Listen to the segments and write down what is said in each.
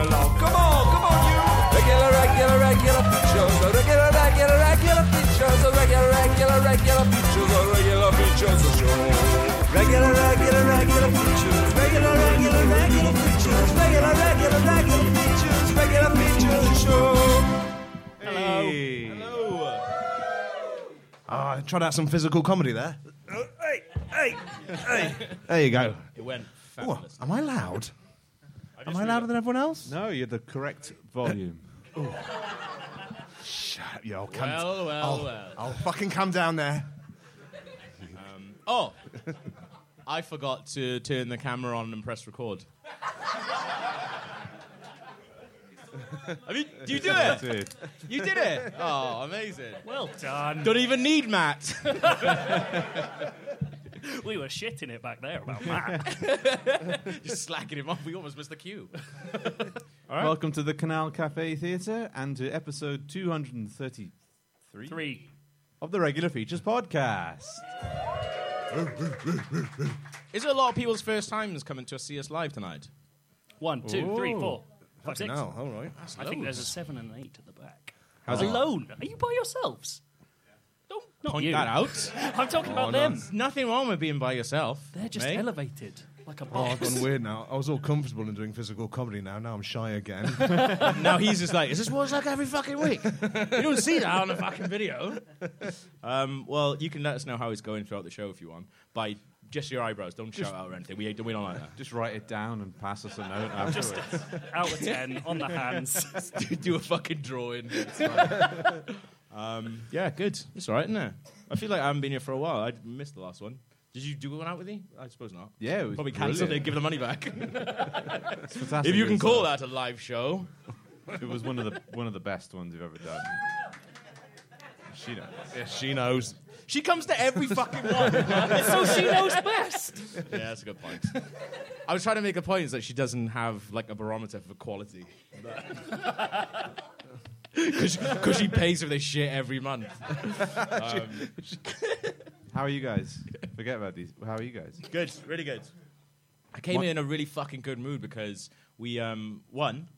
along. Come on, come on, you. Regular, regular, regular features. Regular, regular, regular features. Regular, regular, regular features. Regular features. Regular, regular, regular features. Regular, regular, regular features. Regular, regular, regular features. Regular features show. Hey. Hello. Ah, I tried out some physical comedy there. Oh, hey, hey, hey. There you go. It went Oh, fabulous. am I loud? Am I louder than everyone else? No, you're the correct volume. Uh, Shut up, yo. Come Well, well, I'll, well. I'll fucking come down there. Um, oh, I forgot to turn the camera on and press record. I mean, do you do it? Dude. You did it. Oh, amazing. Well done. Don't even need Matt. We were shitting it back there about that. Just slacking him off. We almost missed the cue. Welcome to the Canal Cafe Theatre and to episode 233 Three. of the Regular Features podcast. Is it a lot of people's first times coming to see us live tonight? One, two, three, four, five, six. No, all right. I think there's a seven and an eight at the back. How's it- Alone. Are you by yourselves? Don't Point you. that out. I'm talking about no. them. Nothing wrong with being by yourself. They're just mate. elevated like a Oh, I've gone weird now. I was all comfortable in doing physical comedy now. Now I'm shy again. now he's just like, is this what it's like every fucking week? you don't see that on a fucking video. Um, well, you can let us know how it's going throughout the show if you want by just your eyebrows. Don't shout out or anything. We, we don't like that. Just write it down and pass us a note afterwards. Out of ten on the hands. do, do a fucking drawing. It's fine. um, yeah, good. It's all right, isn't it? I feel like I haven't been here for a while. I missed the last one. Did you do one out with me? I suppose not. yeah, it was Probably cancelled it, give the money back. It's fantastic. if you can call that a live show. It was one of the one of the best ones you've ever done. She knows. yeah, she knows. She comes to every fucking one. so she knows best. Yeah, that's a good point. I was trying to make a point that she doesn't have like a barometer for quality. Because she pays for this shit every month. Um, How are you guys? Forget about these. How are you guys? good, really good. I came What- in in a really fucking good mood because we um, won.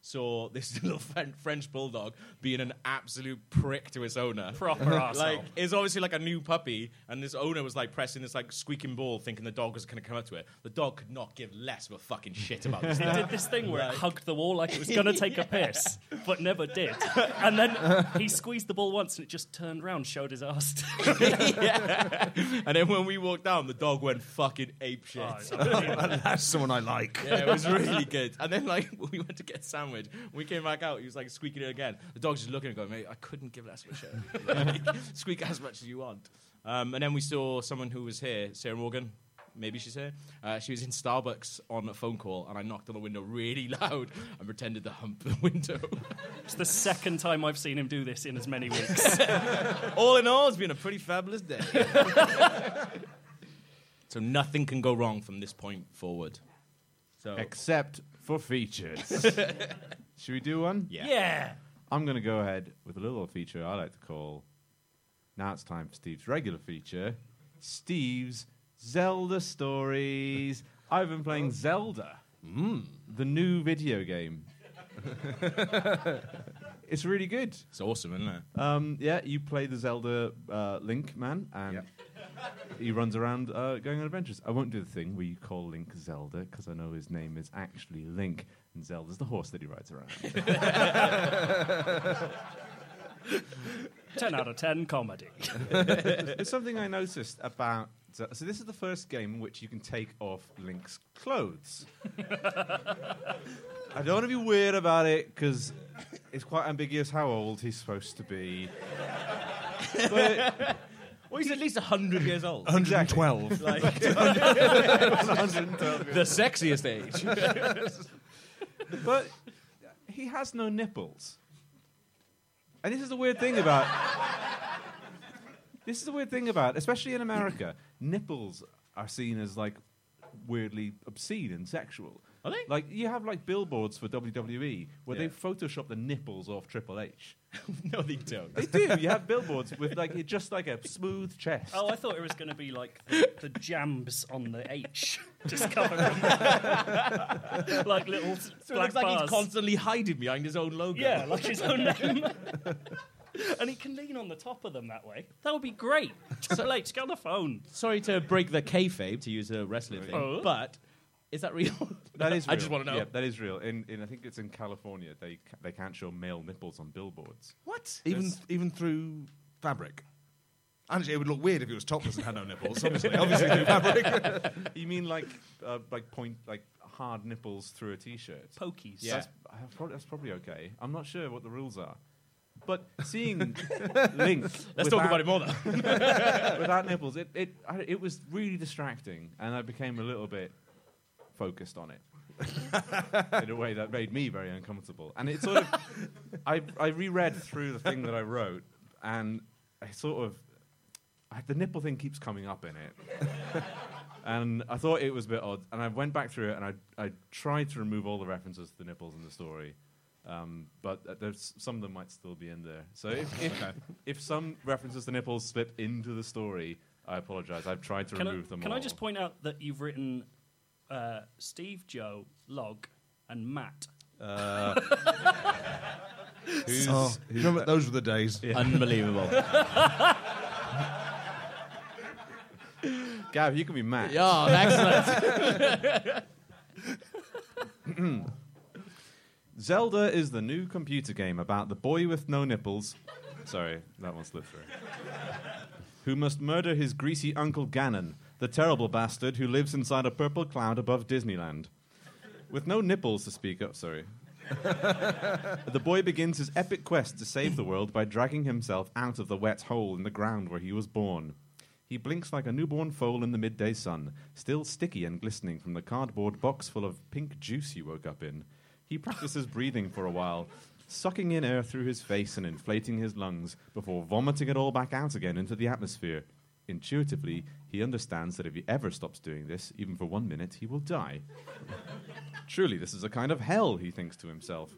Saw this little Fren- French bulldog being an absolute prick to its owner. Proper arsehole. Like it's obviously like a new puppy, and this owner was like pressing this like squeaking ball, thinking the dog was going to come up to it. The dog could not give less of a fucking shit about this. He did this thing where it hugged the wall like it was going to take a piss, but never did. And then he squeezed the ball once and it just turned round, showed his ass. yeah. And then when we walked down, the dog went fucking ape shit. Oh. That's someone I like. yeah, it was really good. And then like we went to get a sandwich. When we came back out, he was like squeaking it again. The dog's just looking and going, mate, I couldn't give less of a shit. Like, squeak as much as you want. Um, and then we saw someone who was here, Sarah Morgan. Maybe she's here. Uh, she was in Starbucks on a phone call, and I knocked on the window really loud and pretended to hump the window. It's the second time I've seen him do this in as many weeks. all in all, it's been a pretty fabulous day. so nothing can go wrong from this point forward. So Except for features. Should we do one? yeah. yeah. I'm going to go ahead with a little feature I like to call. Now it's time for Steve's regular feature Steve's Zelda Stories. I've been playing Zelda, the new video game. it's really good. It's awesome, isn't it? Um, yeah, you play the Zelda uh, Link man, and Yep. He runs around uh, going on adventures. I won't do the thing where you call Link Zelda because I know his name is actually Link, and Zelda's the horse that he rides around. 10 out of 10 comedy. it's something I noticed about. So, so this is the first game in which you can take off Link's clothes. I don't want to be weird about it because it's quite ambiguous how old he's supposed to be. But Well, he's at least 100 years old. 112. like, the sexiest age. but he has no nipples. And this is the weird thing about. This is the weird thing about, especially in America, nipples are seen as like weirdly obscene and sexual. Are they? Like you have like billboards for WWE where Yeah. they Photoshop the nipples off Triple H. no, they don't. They do. You have billboards with like it just like a smooth chest. Oh, I thought it was going to be like the, the jams on the H, just covered like little s- So it black looks like bars. he's constantly hiding behind his own logo. yeah, like his own name. and he can lean on the top of them that way. That would be great. Triple H, get on the phone. Sorry to break the kayfabe, to use a wrestling thing, Oh. but is that real? That is. Real. I just want to know. Yeah, that is real. In, in I think it's in California. They ca- they can't show male nipples on billboards. What? Even even through fabric. Actually, it would look weird if it was topless and had no nipples. Obviously, obviously through fabric. you mean like uh, like point like hard nipples through a t-shirt? Pokies. Yeah. That's, I have prob- that's probably okay. I'm not sure what the rules are. But seeing Link, Let's talk about it more, though. without nipples, it it I, it was really distracting, and I became a little bit focused on it in a way that made me very uncomfortable. And it sort of, I I reread through the thing that I wrote, and I sort of, I, the nipple thing keeps coming up in it. And I thought it was a bit odd, and I went back through it, and I, I tried to remove all the references to the nipples in the story, um, but uh, there's some of them might still be in there. So if, if, if some references to nipples slip into the story, I apologize. I've tried to Can, I, remove them can all. I just point out that you've written uh, Steve, Joe, Log, and Matt? Who's, Oh, remember, those were the days. Unbelievable. Gav, you can be Matt. Yeah, excellent. Zelda is the new computer game about the boy with no nipples. Sorry, that one slipped through. who must murder his greasy uncle Ganon, the terrible bastard who lives inside a purple cloud above Disneyland. With no nipples to speak of, sorry. the boy begins his epic quest to save the world by dragging himself out of the wet hole in the ground where he was born. He blinks like a newborn foal in the midday sun, still sticky and glistening from the cardboard box full of pink juice he woke up in. He practices breathing for a while, sucking in air through his face and inflating his lungs before vomiting it all back out again into the atmosphere. Intuitively, he understands that if he ever stops doing this, even for one minute, he will die. Truly, this is a kind of hell, he thinks to himself.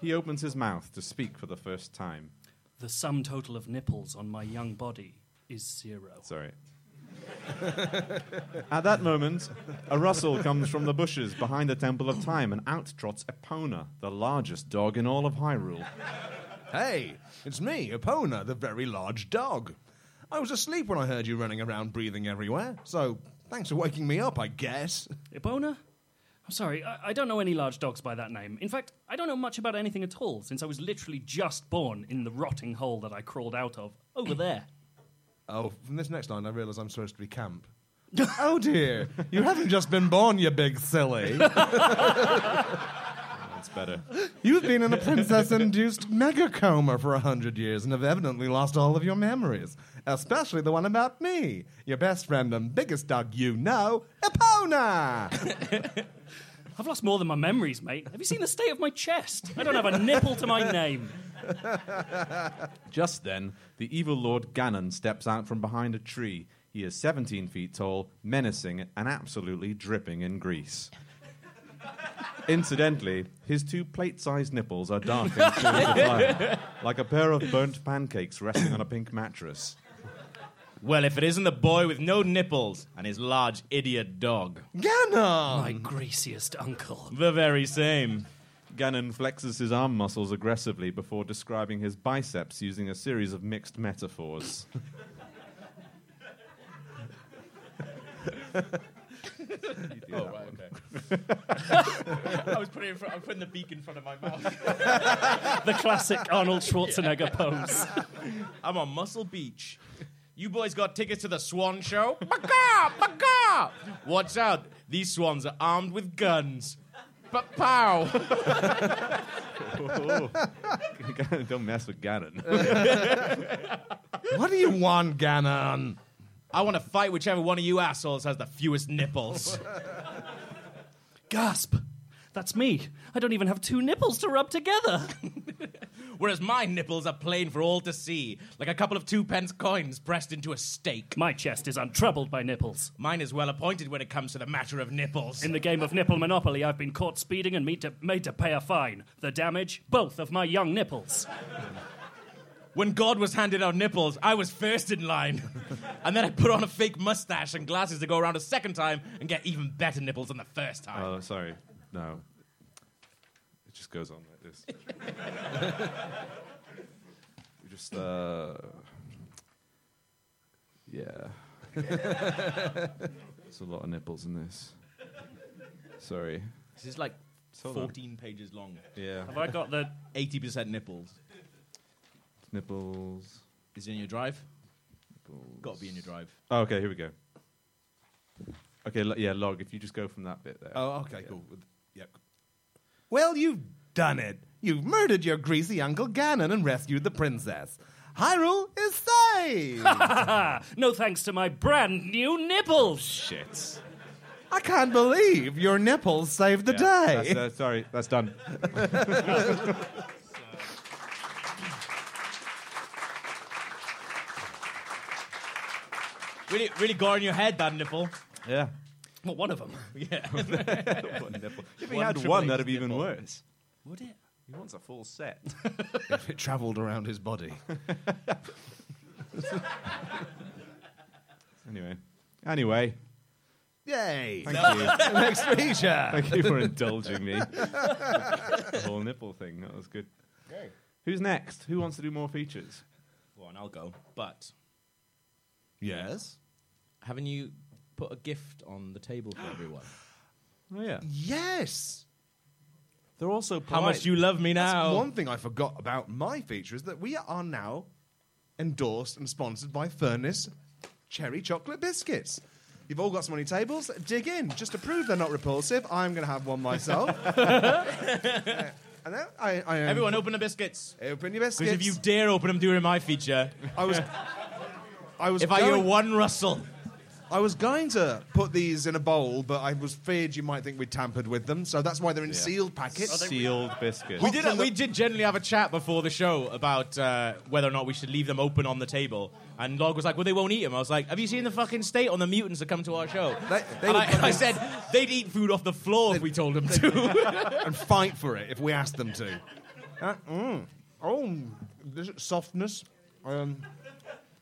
He opens his mouth to speak for the first time. The sum total of nipples on my young body is zero. Sorry. At that moment, a rustle comes from the bushes behind the Temple of Time, and out trots Epona, the largest dog in all of Hyrule. Hey, it's me, Epona, the very large dog. I was asleep when I heard you running around breathing everywhere, so thanks for waking me up, I guess. Ibona? I'm sorry, I, I don't know any large dogs by that name. In fact, I don't know much about anything at all, since I was literally just born in the rotting hole that I crawled out of over there. Oh, from this next line, I realise I'm supposed to be camp. oh dear, you haven't just been born, you big silly. That's better. You've been in a princess-induced mega coma for a hundred years and have evidently lost all of your memories, especially the one about me, your best friend and biggest dog you know, Epona. I've lost more than my memories, mate. Have you seen the state of my chest? I don't have a nipple to my name. Just then, the evil Lord Ganon steps out from behind a tree. He is 17 feet tall, menacing, and absolutely dripping in grease. Incidentally, his two plate sized nipples are dark and full fire, like a pair of burnt pancakes resting on a pink mattress. well, if it isn't the boy with no nipples and his large idiot dog, Ganon! My greasiest uncle. the very same. Ganon flexes his arm muscles aggressively before describing his biceps using a series of mixed metaphors. Oh, right, okay. I was putting, in front, I was putting the beak in front of my mouth. The classic Arnold Schwarzenegger pose. I'm on Muscle Beach. You boys got tickets to the Swan Show? Baka! Baka! Watch out. These swans are armed with guns. But pow! Don't mess with Ganon. What do you want, Ganon? I want to fight whichever one of you assholes has the fewest nipples. Gasp! That's me. I don't even have two nipples to rub together. whereas my nipples are plain for all to see, like a couple of two pence coins pressed into a steak. My chest is untroubled by nipples. Mine is well appointed when it comes to the matter of nipples. In the game of nipple monopoly, I've been caught speeding and to, made to pay a fine. The damage? Both of my young nipples. When God was handing out nipples, I was first in line. and then I put on a fake mustache and glasses to go around a second time and get even better nipples than the first time. Oh, sorry. No. It just goes on like this. we just, uh. Yeah. There's a lot of nipples in this. Sorry. this is like Hold 14 pages long. Yeah. Have I got the. 80% nipples. Nipples. Is it in your drive? nipples. Got to be in your drive. Oh, okay, here we go. Okay, lo- yeah, log. If you just go from that bit there. Oh, okay, cool. Yep. Well, you've done it. You've murdered your greasy Uncle Ganon and rescued the princess. Hyrule is saved. No thanks to my brand new nipples! Shit. I can't believe your nipples saved the Yeah, day. That's, uh, sorry, that's done. Really, really got on your head, that nipple. Yeah. Well, one of them. Yeah. one nipple. If he One had Triple one, H that'd be even nipple. worse. Would it? He wants a full set. if it travelled around his body. anyway. Anyway, Yay! thank you. Next feature. Thank you for indulging me. the whole nipple thing. That was good. Who's next? Who wants to do more features? Go on, I'll go. But Yes. haven't you put a gift on the table for everyone? Oh, yeah. Yes. They're also How much you love me That's now? one thing I forgot about my feature is that we are now endorsed and sponsored by Furniss Cherry Chocolate Biscuits. You've all got some on your tables. Dig in. Just to prove they're not repulsive, I'm going to have one myself. Uh, and then I, I um, Everyone, open the biscuits. open your biscuits. Because if you dare open them during my feature, I was, I was, if I hear going, one rustle, I was going to put these in a bowl, but I was feared you might think we tampered with them, so that's why they're in sealed packets. Sealed biscuits. we did. from the- we did generally have a chat before the show about uh, whether or not we should leave them open on the table. And Log was like, "Well, they won't eat them." I was like, "Have you seen the fucking state on the mutants that come to our show?" They- they and I, I said they'd eat food off the floor if we told them to. and fight for it if we asked them to. Uh, mm. Oh, this is softness. Um,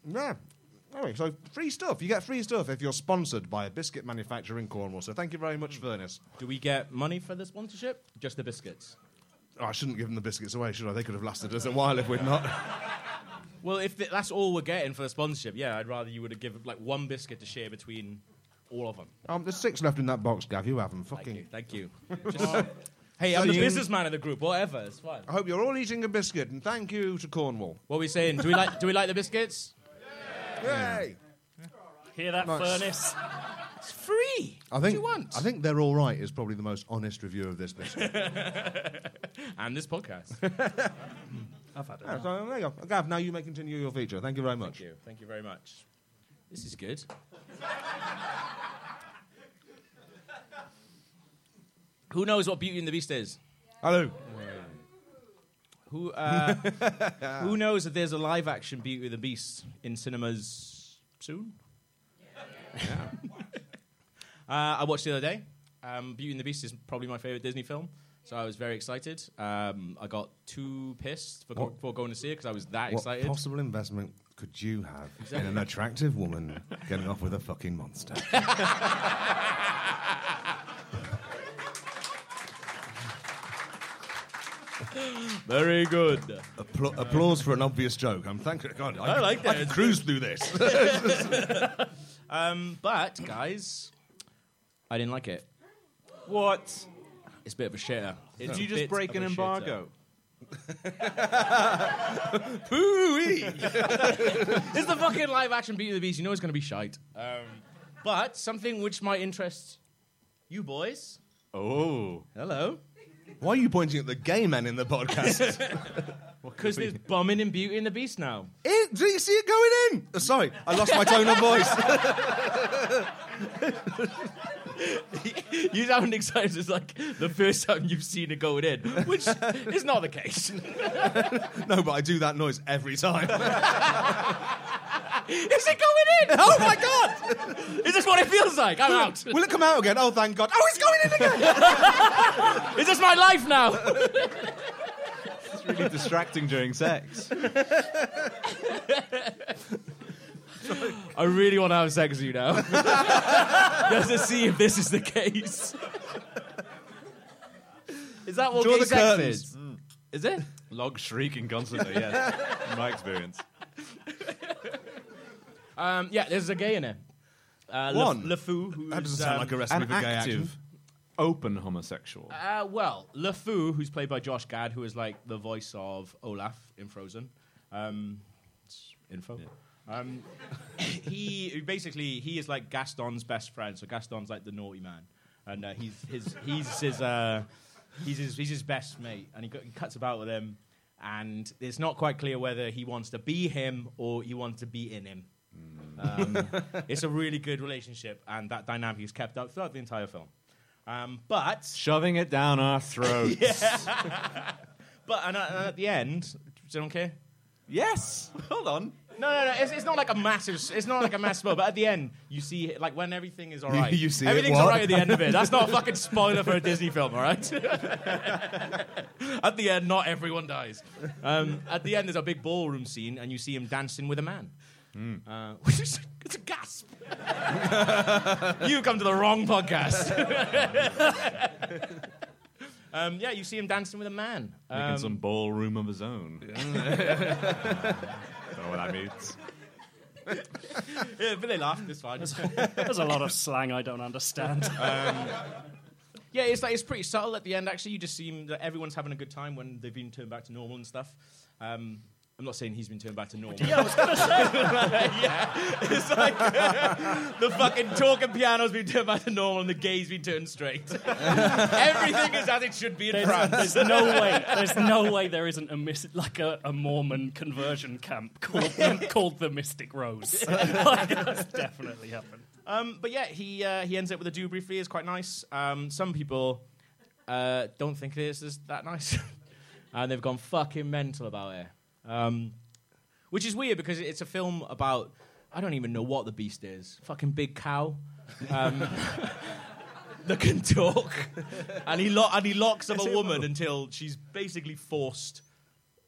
yeah. Anyway, so free stuff. You get free stuff if you're sponsored by a biscuit manufacturer in Cornwall. So thank you very much, Furniss. Do we get money for the sponsorship? Just the biscuits. Oh, I shouldn't give them the biscuits away, should I? They could have lasted us a while if we'd not. Well, if th- that's all we're getting for the sponsorship, yeah, I'd rather you would have given like one biscuit to share between all of them. Um, there's six left in that box, Gav. You have them. Thank you. Fucking. Thank you. Just- hey, I'm So the businessman of the group. Whatever, it's fine. I hope you're all eating a biscuit, and thank you to Cornwall. What are we saying? Do we like? Do we like the biscuits? Yay! Hear that, Nice. Furniss? It's free. I what think do you want? I think they're all right. Is probably the most honest review of this biscuit. and this podcast. I've had Yeah, it. so there you go. Gav, now you may continue your feature. Thank you very much. Thank you. Thank you very much. This is good. Who knows what Beauty and the Beast is? Hello. Who uh, who knows that there's a live action Beauty and the Beast in cinemas soon? uh, I watched the other day. Um, Beauty and the Beast is probably my favorite Disney film, so I was very excited. Um, I got too pissed for, go- What- for going to see it because I was that excited. What excited. possible investment could you have in an attractive woman getting off with a fucking monster? Very good. Appla- applause for an obvious joke. I'm thanking God. I, I like that. I can cruise through this. Um, but guys, I didn't like it. What? It's a bit of a shitter. It's Did you just break an embargo? shitter. embargo? It's the fucking live action Beauty and the Beast. You know it's going to be shite. Um, but something which might interest you boys. Oh. Hello. Why are you pointing at the gay men in the podcast? Because there's bumming in Beauty and the Beast now. Eh, do you see it going in? Oh, sorry, I lost my tone of voice. you sound excited as like the first time you've seen it going in, which is not the case. No, but I do that noise every time. Is it going in? Oh my god! Is this what it feels like? I'm out. Will it come out again? Oh, thank God. Oh, it's going in again. Is this my life now? It's really distracting during sex. I really want to have sex with you now. Just to see if this is the case. Is that what Draw gay the sex curtains. is? Is it? Log shrieking constantly, yes. In my experience. Um, yeah, there's a gay in it. Uh, One. Le, LeFou, who's That doesn't sound um, like a recipe An for gay action. active, open homosexual. Uh, well, LeFou, who's played by Josh Gad, who is like the voice of Olaf in Frozen. Um, it's info. Um, he basically he is like Gaston's best friend. So Gaston's like the naughty man, and uh, he's his he's his uh, he's his he's his best mate, and he, got, he cuts about with him. And it's not quite clear whether he wants to be him or he wants to be in him. Um, it's a really good relationship, and that dynamic is kept up throughout the entire film. Um, but Shoving it down our throats. But and, uh, and at the end, does anyone care? Yes. Hold on. No, no, no. It's, it's not like a massive. It's not like a massive spoiler. But at the end, you see like when everything is all right. you see it, everything's what? all right at the end of it. That's not a fucking spoiler for a Disney film, all right? at the end, not everyone dies. Um, at the end, there's a big ballroom scene, and you see him dancing with a man. Uh, which is it's a gasp. you come to the wrong podcast. Um, yeah, you see him dancing with a man. Making Um, some ballroom of his own. Don't know what that means. yeah, but they laugh. It's fine. There's a lot of slang I don't understand. Yeah, it's like it's pretty subtle at the end. Actually, you just seem that everyone's having a good time when they've been turned back to normal and stuff. Um, I'm not saying he's been turned back to normal. yeah, I was gonna say. yeah, it's like the fucking talking piano's been turned back to normal and the gay's been turned straight. Everything is as it should be in There's, France. there's no way. There's no way there isn't a mis- like a, a Mormon conversion camp called the, called the Mystic Rose. like, that's definitely happened. Um, but yeah, he uh, he ends up with a do briefly. It's quite nice. Um, some people uh, don't think it is is that nice, and they've gone fucking mental about it. Um, which is weird because it's a film about I don't even know what the beast is. Fucking big cow. Um, that can talk, and he lo- and he locks up a woman until she's basically forced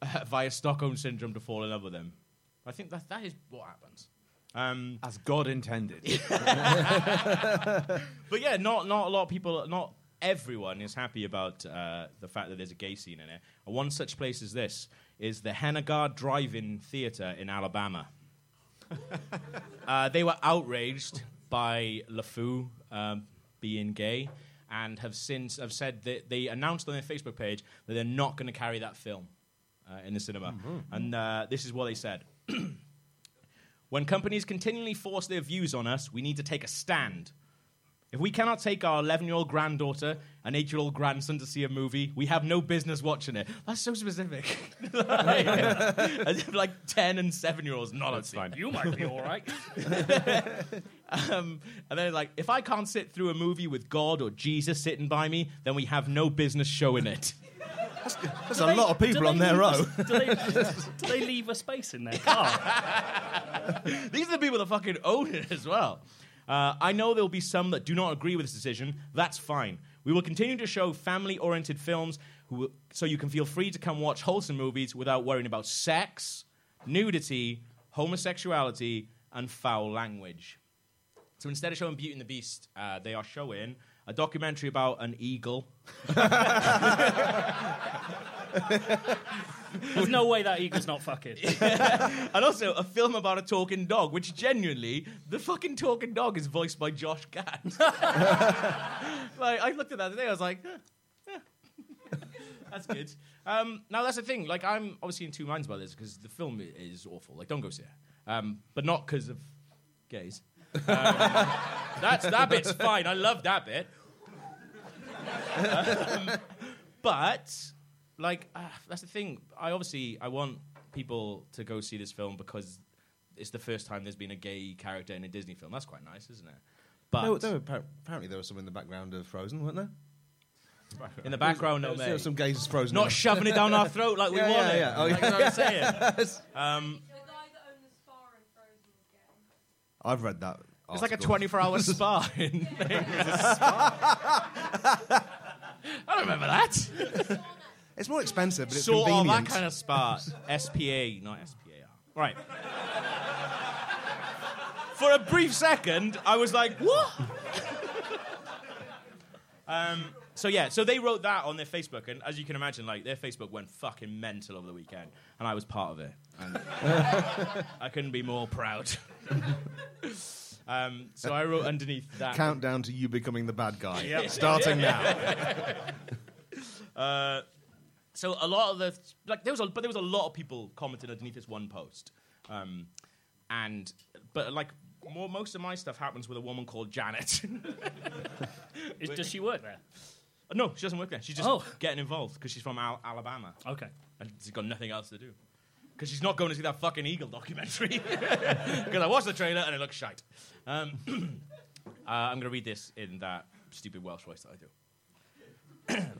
uh, via Stockholm syndrome to fall in love with him. I think that that is what happens. Um, As God intended. But yeah, not not a lot of people, not everyone is happy about uh, the fact that there's a gay scene in it. And one such place as this is the Henagar Drive-In Theater in Alabama. uh, they were outraged by LeFou um, being gay, and have since have said that they announced on their Facebook page that they're not going to carry that film uh, in the cinema. And uh, this is what they said. When companies continually force their views on us, we need to take a stand. If we cannot take our 11 year old granddaughter and 8 year old grandson to see a movie, we have no business watching it. That's so specific. like, like 10 and 7 year olds not That's fine. You might be all right. Um, and then, like, if I can't sit through a movie with God or Jesus sitting by me, then we have no business showing it. There's a lot of people on they their row. a- Do they, do they leave a space in their car? These are the people that fucking own it as well. Uh, I know there will be some that do not agree with this decision. That's fine. We will continue to show family oriented films so you can feel free to come watch wholesome movies without worrying about sex, nudity, homosexuality, and foul language. So instead of showing Beauty and the Beast, uh, they are showing a documentary about an eagle. There's no way that eagle's not fucking. and also a film about a talking dog, which genuinely, the fucking talking dog is voiced by Josh Gad. like, I looked at that today, I was like, huh, yeah. that's good. Um, now, that's the thing. Like, I'm obviously in two minds about this because the film i- is awful. Like, don't go see it. Um, but not because of gays. Um, that's, that bit's fine. I love that bit. Um, but like uh, that's the thing. I obviously I want people to go see this film because it's the first time there's been a gay character in a Disney film. That's quite nice, isn't it? But There, were- there were, apparently there was some in the background of Frozen, weren't there? in the background, no, There were mate. some gays Frozen. Not shoving it down our throat like we Yeah, want yeah, it. yeah. Oh, Like yeah. what I'm saying. Um, The guy that owned the spa in Frozen was. I've read that. it's like a 24 hour spa. in- I don't remember that. It's more expensive, but it's Sort of convenient. that kind of spa. SPA, not SPAR. Right. For a brief second, I was like, what? um, so yeah, so they wrote that on their Facebook, and as you can imagine, like their Facebook went fucking mental over the weekend, and I was part of it. And I couldn't be more proud. um, so I wrote underneath that. Countdown to you becoming the bad guy. Starting now. Uh, so a lot of the like there was a but there was a lot of people commenting underneath this one post, um, and but like more most of my stuff happens with a woman called Janet. Is, does she work there? no, she doesn't work there. She's just Oh. getting involved because she's from Al- Alabama Okay. and she's got nothing else to do. Because she's not going to see that fucking eagle documentary. Because I watched the trailer and it looks shite. Um, uh, I'm going to read this in that stupid Welsh voice that I do.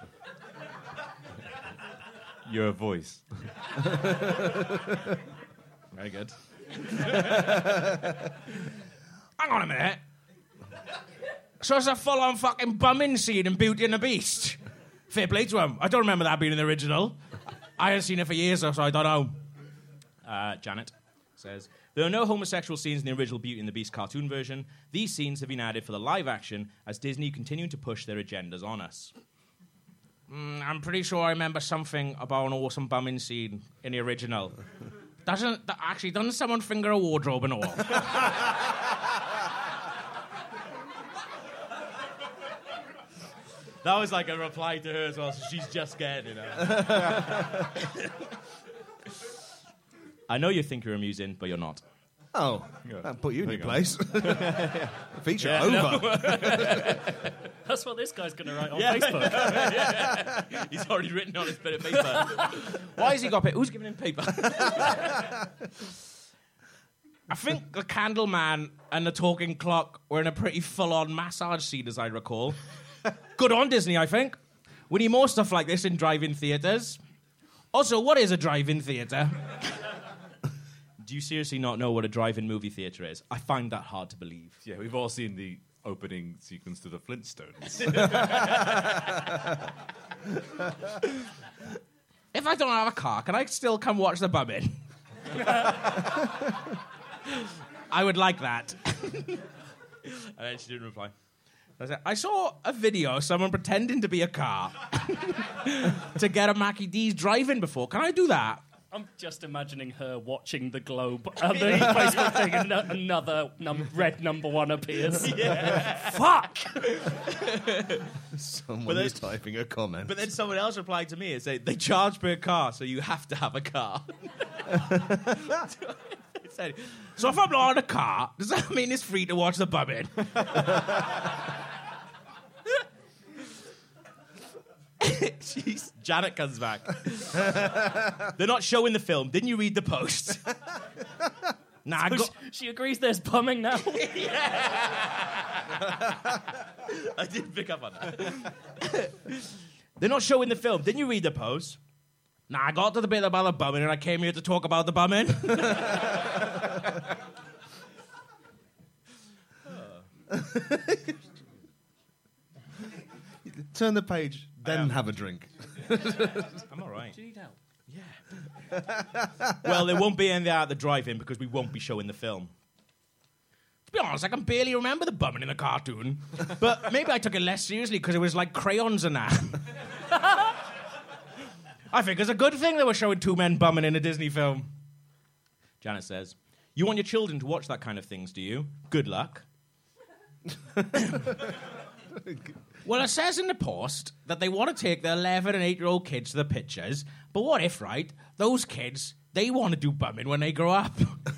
You're voice. Very good. Hang on a minute. So it's a full-on fucking bumming scene in Beauty and the Beast. Fair play to him. I don't remember that being in the original. I haven't seen it for years, so I don't know. Uh, Janet says there are no homosexual scenes in the original Beauty and the Beast cartoon version. These scenes have been added for the live action as Disney continue to push their agendas on us. Mm, I'm pretty sure I remember something about an awesome bumming scene in the original. Doesn't th- actually doesn't someone finger a wardrobe and all? that was like a reply to her as well, so she's just getting it. Out. I know you think you're amusing, but you're not. Oh, that put you in There your place. Feature Yeah, over. That's what this guy's going to write on Yeah. Facebook. He's already written on his bit of paper. Why has he got paper? Who's giving him paper? I think the candle man and the talking clock were in a pretty full on massage scene, as I recall. Good on Disney, I think. We need more stuff like this in drive in theatres. Also, what is a drive in theatre? Do you seriously not know what a drive in movie theatre is? I find that hard to believe. Yeah, we've all seen the opening sequence to the Flintstones. If I don't have a car, can I still come watch the bumming? I would like that. and then she didn't reply. I said, I saw a video of someone pretending to be a car to get a Mackie D's drive in before. Can I do that? I'm just imagining her watching the globe and the Facebook thing, and no- another num- red number one appears. Fuck! Someone But was typing a comment. But then someone else replied to me and said, they charge per car, so you have to have a car. It said, so if I'm not on a car, does that mean it's free to watch the bumming? Jeez, Janet comes back. They're not showing the film. Didn't you read the post? nah, I So got, she, she agrees there's bumming now. I did pick up on that. They're not showing the film. Didn't you read the post? Nah, I got to the bit about the bumming and I came here to talk about the bumming. Turn the page, then am. have a drink. I'm all right. Do you need help? Yeah. well, there won't be any out the drive-in because we won't be showing the film. To be honest, I can barely remember the bumming in the cartoon. But maybe I took it less seriously because it was like crayons and that. I think it's a good thing they were showing two men bumming in a Disney film. Janet says, You want your children to watch that kind of things, do you? Good luck. well, it says in the post that they want to take their 11 and 8 year old kids to the pictures, but what if, right, those kids, they want to do bumming when they grow up?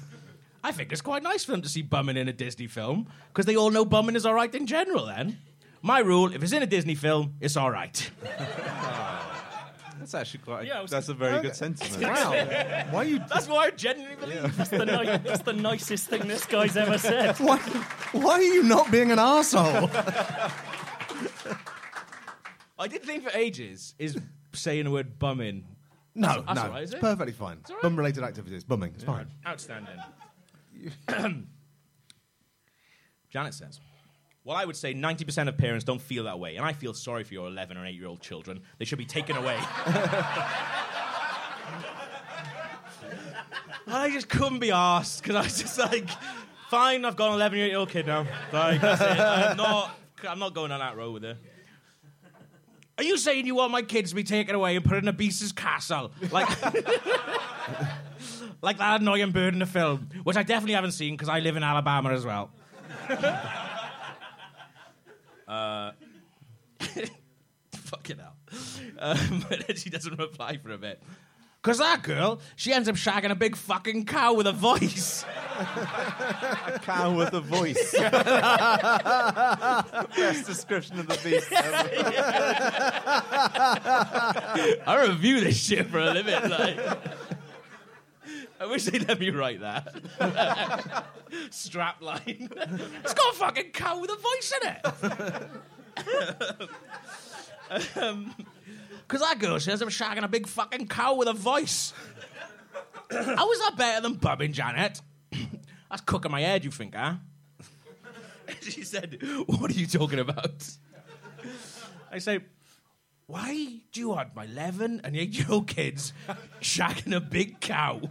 I think it's quite nice for them to see bumming in a Disney film, because they all know bumming is all right in general then. My rule, if it's in a Disney film, it's all right. That's actually quite. Yeah, that's a very Okay. good sentiment. Wow. Why are you? That's what I genuinely believe. That's the, ni- that's the nicest thing this guy's ever said. Why, why are you not being an asshole? I did think for ages is saying the word bumming No, that's no, all right, is it's it? perfectly fine. all right. Bum-related activities, bumming, it's fine. Outstanding. Janet says, Well, I would say 90% of parents don't feel that way, and I feel sorry for your 11 or 8 year old children. They should be taken away. I just couldn't be asked because I was just like, Fine, I've got an 11 year old kid now. Like, that's it. I'm not, I'm not going on that road with her. Are you saying you want my kids to be taken away and put in a beast's castle? Like, like that annoying bird in the film, which I definitely haven't seen because I live in Alabama as well. uh, fucking hell. Um, but then she doesn't reply for a bit. Because that girl, she ends up shagging a big fucking cow with a voice. A cow with a voice. Best description of the beast. ever. I review this shit for a living. Like. I wish they'd let me write that. Strap line. it's got a fucking cow with a voice in it. um, Because that girl says I'm shagging a big fucking cow with a voice. How is that better than bumming, Janet? That's cooking my head, you think, huh? she said, What are you talking about? I say, why do you want my 11 and 8 year old kids shagging a big cow?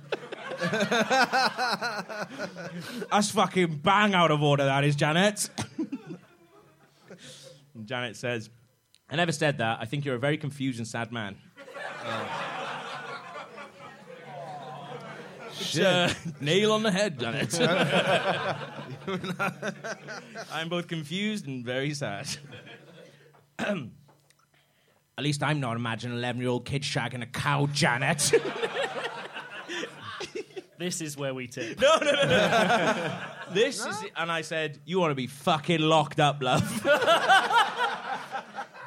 That's fucking bang out of order, that is, Janet. Janet says, I never said that. I think you're a very confused and sad man. It's, uh, nail on the head, Janet. I'm both confused and very sad. At least I'm not imagining an 11 year old kid shagging a cow, Janet. This is where we tip. no, no, no, no. this is. And I said, You want to be fucking locked up, love.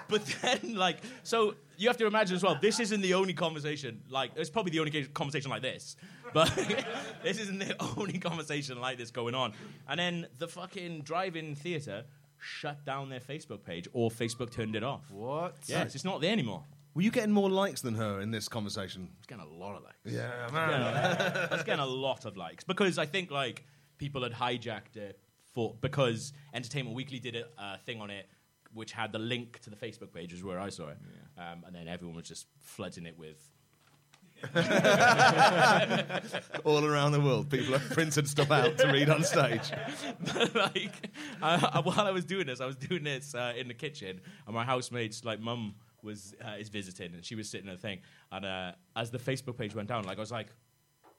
but then, like, so you have to imagine as well, this isn't the only conversation. Like, it's probably the only conversation like this. But this isn't the only conversation like this going on. And then the fucking drive in theatre shut down their Facebook page or Facebook turned it off. What? Yes, it's not there anymore. Were you getting more likes than her in this conversation? It's getting a lot of likes. Yeah, Yeah, I was getting a lot of likes because I think like people had hijacked it for because Entertainment Weekly did a uh, thing on it which had the link to the Facebook page, is where I saw it, um, and then everyone was just flooding it with. All around the world, people have printed stuff out to read on stage. like I, I- while I was doing this, I was doing this uh, in the kitchen, and my housemate's like mum was uh, is visiting, and she was sitting at the thing, and uh, as the Facebook page went down, like I was like, "The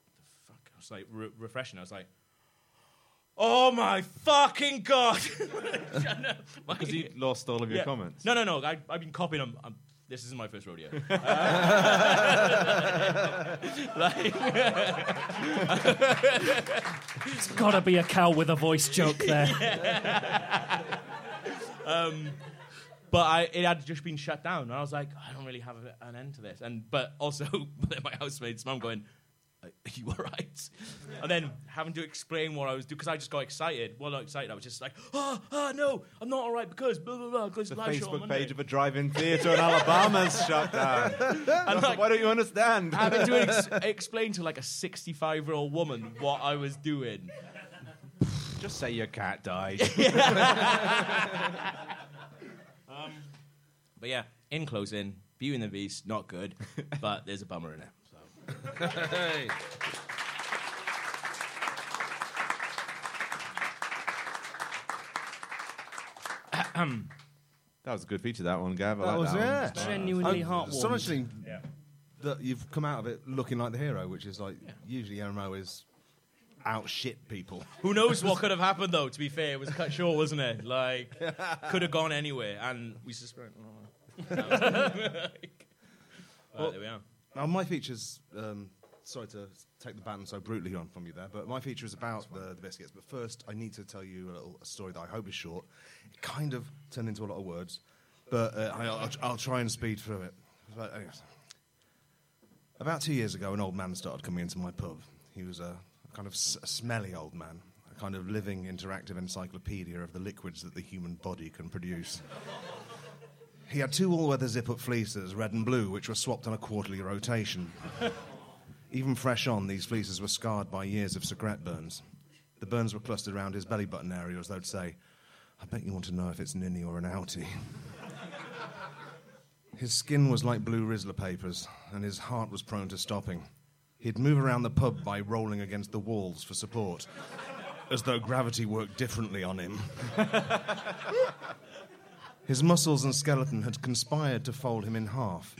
fuck!" I was like re- refreshing. I was like. Oh my fucking god! Because you lost all of your Yeah. comments. No, no, no. I, I've been copying them. Um, this isn't my first rodeo. Uh, like, It's got to be a cow with a voice joke there. but I, it had just been shut down, and I was like, I don't really have a, an end to this. And but also, my housemate's mum going, "Are you all right?" And then having to explain what I was doing because I just got excited. Well, not excited. I was just like, "Oh, oh no, I'm not all right because blah blah blah." Because The live show on Facebook Monday." page of a drive-in theatre in Alabama's shut down. And, like, Why don't you understand? having to ex- explain to like a 65 year old woman what I was doing. Just say your cat died. Um, but yeah, in closing, Beauty and the Beast, not good, but there's a bummer in it. So. That was a good feature, that one, Gav. I That like was that it. one. Genuinely heartwarming. Astonishing that you've come out of it looking like the hero, which is like usually MMO is out shit people. Who knows what could have happened though? To be fair, it was cut short, wasn't it? Like, could have gone anywhere, and we suspect. Well, there we are. Now, my feature's. Um, sorry to take the baton so brutally on from you there, but my feature is about the, the biscuits. But first, I need to tell you a, little, a story that I hope is short. It kind of turned into a lot of words, but uh, I, I'll, I'll try and speed through it. But, anyways. About two years ago, an old man started coming into my pub. He was a kind of s- smelly old man, a kind of living interactive encyclopedia of the liquids that the human body can produce. He had two all weather zip up fleeces, red and blue, which were swapped on a quarterly rotation. Even fresh on, these fleeces were scarred by years of cigarette burns. The burns were clustered around his belly button area as though to say, I bet you want to know if it's an innie or an outie. His skin was like blue Rizla papers, and his heart was prone to stopping. He'd move around the pub by rolling against the walls for support, as though gravity worked differently on him. His muscles and skeleton had conspired to fold him in half.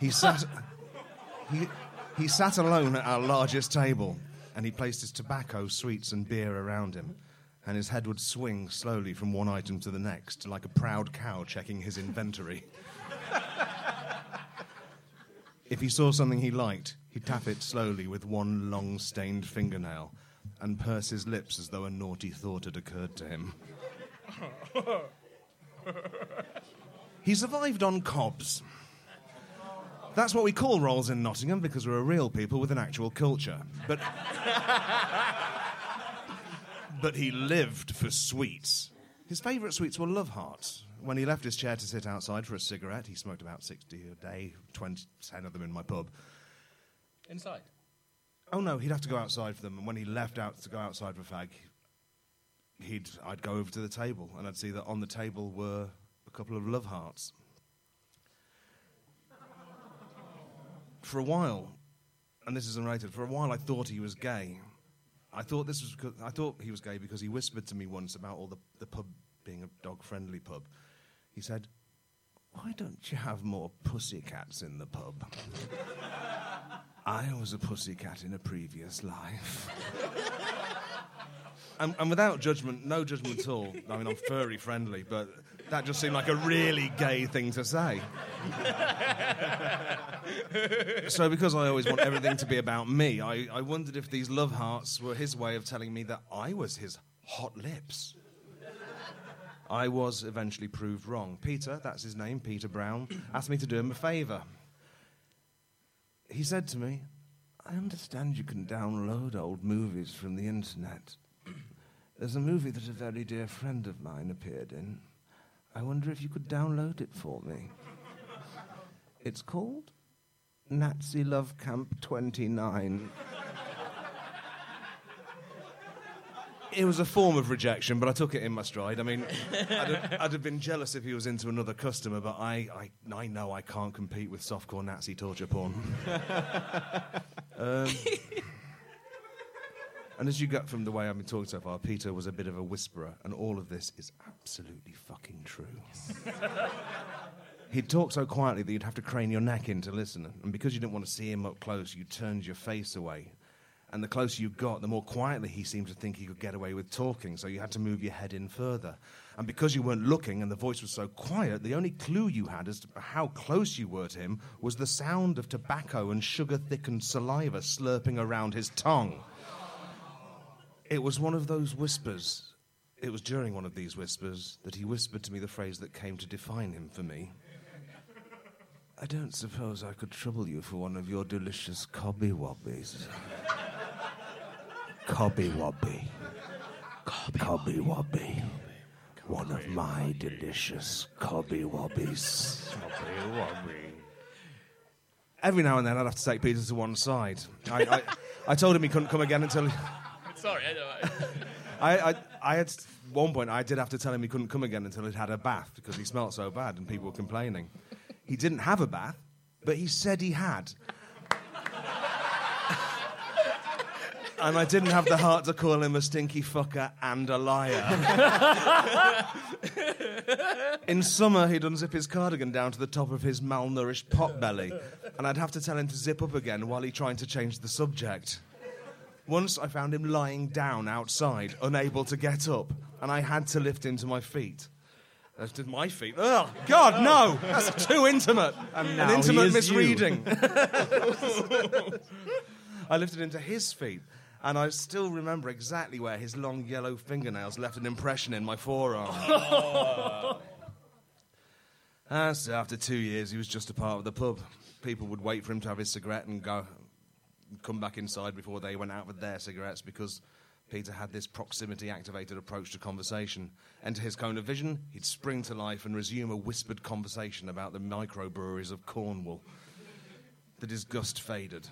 He sat, he, he sat alone at our largest table, and he placed his tobacco, sweets, and beer around him. And his head would swing slowly from one item to the next, like a proud cow checking his inventory. If he saw something he liked, he'd tap it slowly with one long stained fingernail and purse his lips as though a naughty thought had occurred to him. he survived on cobs. That's what we call rolls in Nottingham because we're a real people with an actual culture. But, but he lived for sweets. His favourite sweets were love hearts. When he left his chair to sit outside for a cigarette, he smoked about 60 a day, 20, 10 of them in my pub. Inside. Oh no, he'd have to go outside for them. And when he left out to go outside for a fag, he'd I'd go over to the table and I'd see that on the table were a couple of love hearts. For a while, and this is unrated. For a while, I thought he was gay. I thought this was. I thought he was gay because he whispered to me once about all the the pub being a dog-friendly pub. He said, "Why don't you have more pussycats in the pub?" I was a pussycat in a previous life. and, and without judgment, no judgment at all. I mean, I'm furry friendly, but that just seemed like a really gay thing to say. so, because I always want everything to be about me, I, I wondered if these love hearts were his way of telling me that I was his hot lips. I was eventually proved wrong. Peter, that's his name, Peter Brown, asked me to do him a favour he said to me, I understand you can download old movies from the internet. There's a movie that a very dear friend of mine appeared in. I wonder if you could download it for me. It's called Nazi Love Camp 29. It was a form of rejection, but I took it in my stride. I mean, I'd have, I'd have been jealous if he was into another customer, but I, I, I know I can't compete with softcore Nazi torture porn. um, and as you get from the way I've been talking so far, Peter was a bit of a whisperer, and all of this is absolutely fucking true. He'd talk so quietly that you'd have to crane your neck in to listen, and because you didn't want to see him up close, you turned your face away. And the closer you got, the more quietly he seemed to think he could get away with talking, so you had to move your head in further. And because you weren't looking and the voice was so quiet, the only clue you had as to how close you were to him was the sound of tobacco and sugar thickened saliva slurping around his tongue. It was one of those whispers. It was during one of these whispers that he whispered to me the phrase that came to define him for me. I don't suppose I could trouble you for one of your delicious cobby wobbies. Cobby wobby. Cobby wobby. One of my delicious cobby wobbies. Every now and then I'd have to take Peter to one side. I, I, I told him he couldn't come again until. Sorry, I. I, I, I had one point I did have to tell him he couldn't come again until he'd had a bath because he smelt so bad and people were complaining. He didn't have a bath, but he said he had. and I didn't have the heart to call him a stinky fucker and a liar. In summer, he'd unzip his cardigan down to the top of his malnourished pot belly, and I'd have to tell him to zip up again while he tried to change the subject. Once I found him lying down outside, unable to get up, and I had to lift him to my feet. I lifted my feet. Oh, God, no! That's too intimate. An intimate misreading. I lifted him to his feet, and I still remember exactly where his long yellow fingernails left an impression in my forearm. And so after two years, he was just a part of the pub. People would wait for him to have his cigarette and go, come back inside before they went out with their cigarettes because Peter had this proximity activated approach to conversation. Enter his cone of vision, he'd spring to life and resume a whispered conversation about the microbreweries of Cornwall. The disgust faded.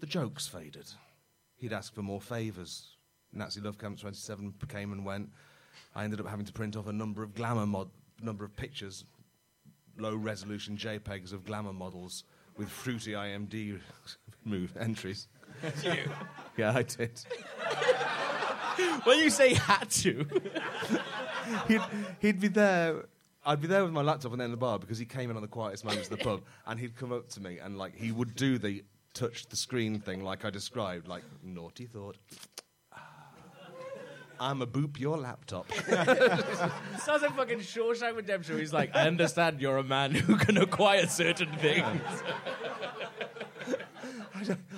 The jokes faded. He'd ask for more favours. Nazi Love Camp 27 came and went. I ended up having to print off a number of glamour mod, number of pictures, low resolution JPEGs of glamour models with fruity IMD move entries. yeah, I did. When you say had to, he'd, he'd be there. I'd be there with my laptop and then in the bar because he came in on the quietest moments of the pub, and he'd come up to me and like he would do the touch the screen thing like I described, like naughty thought. I'm a boop your laptop. sounds like fucking Shawshank Redemption. He's like, I understand you're a man who can acquire certain things.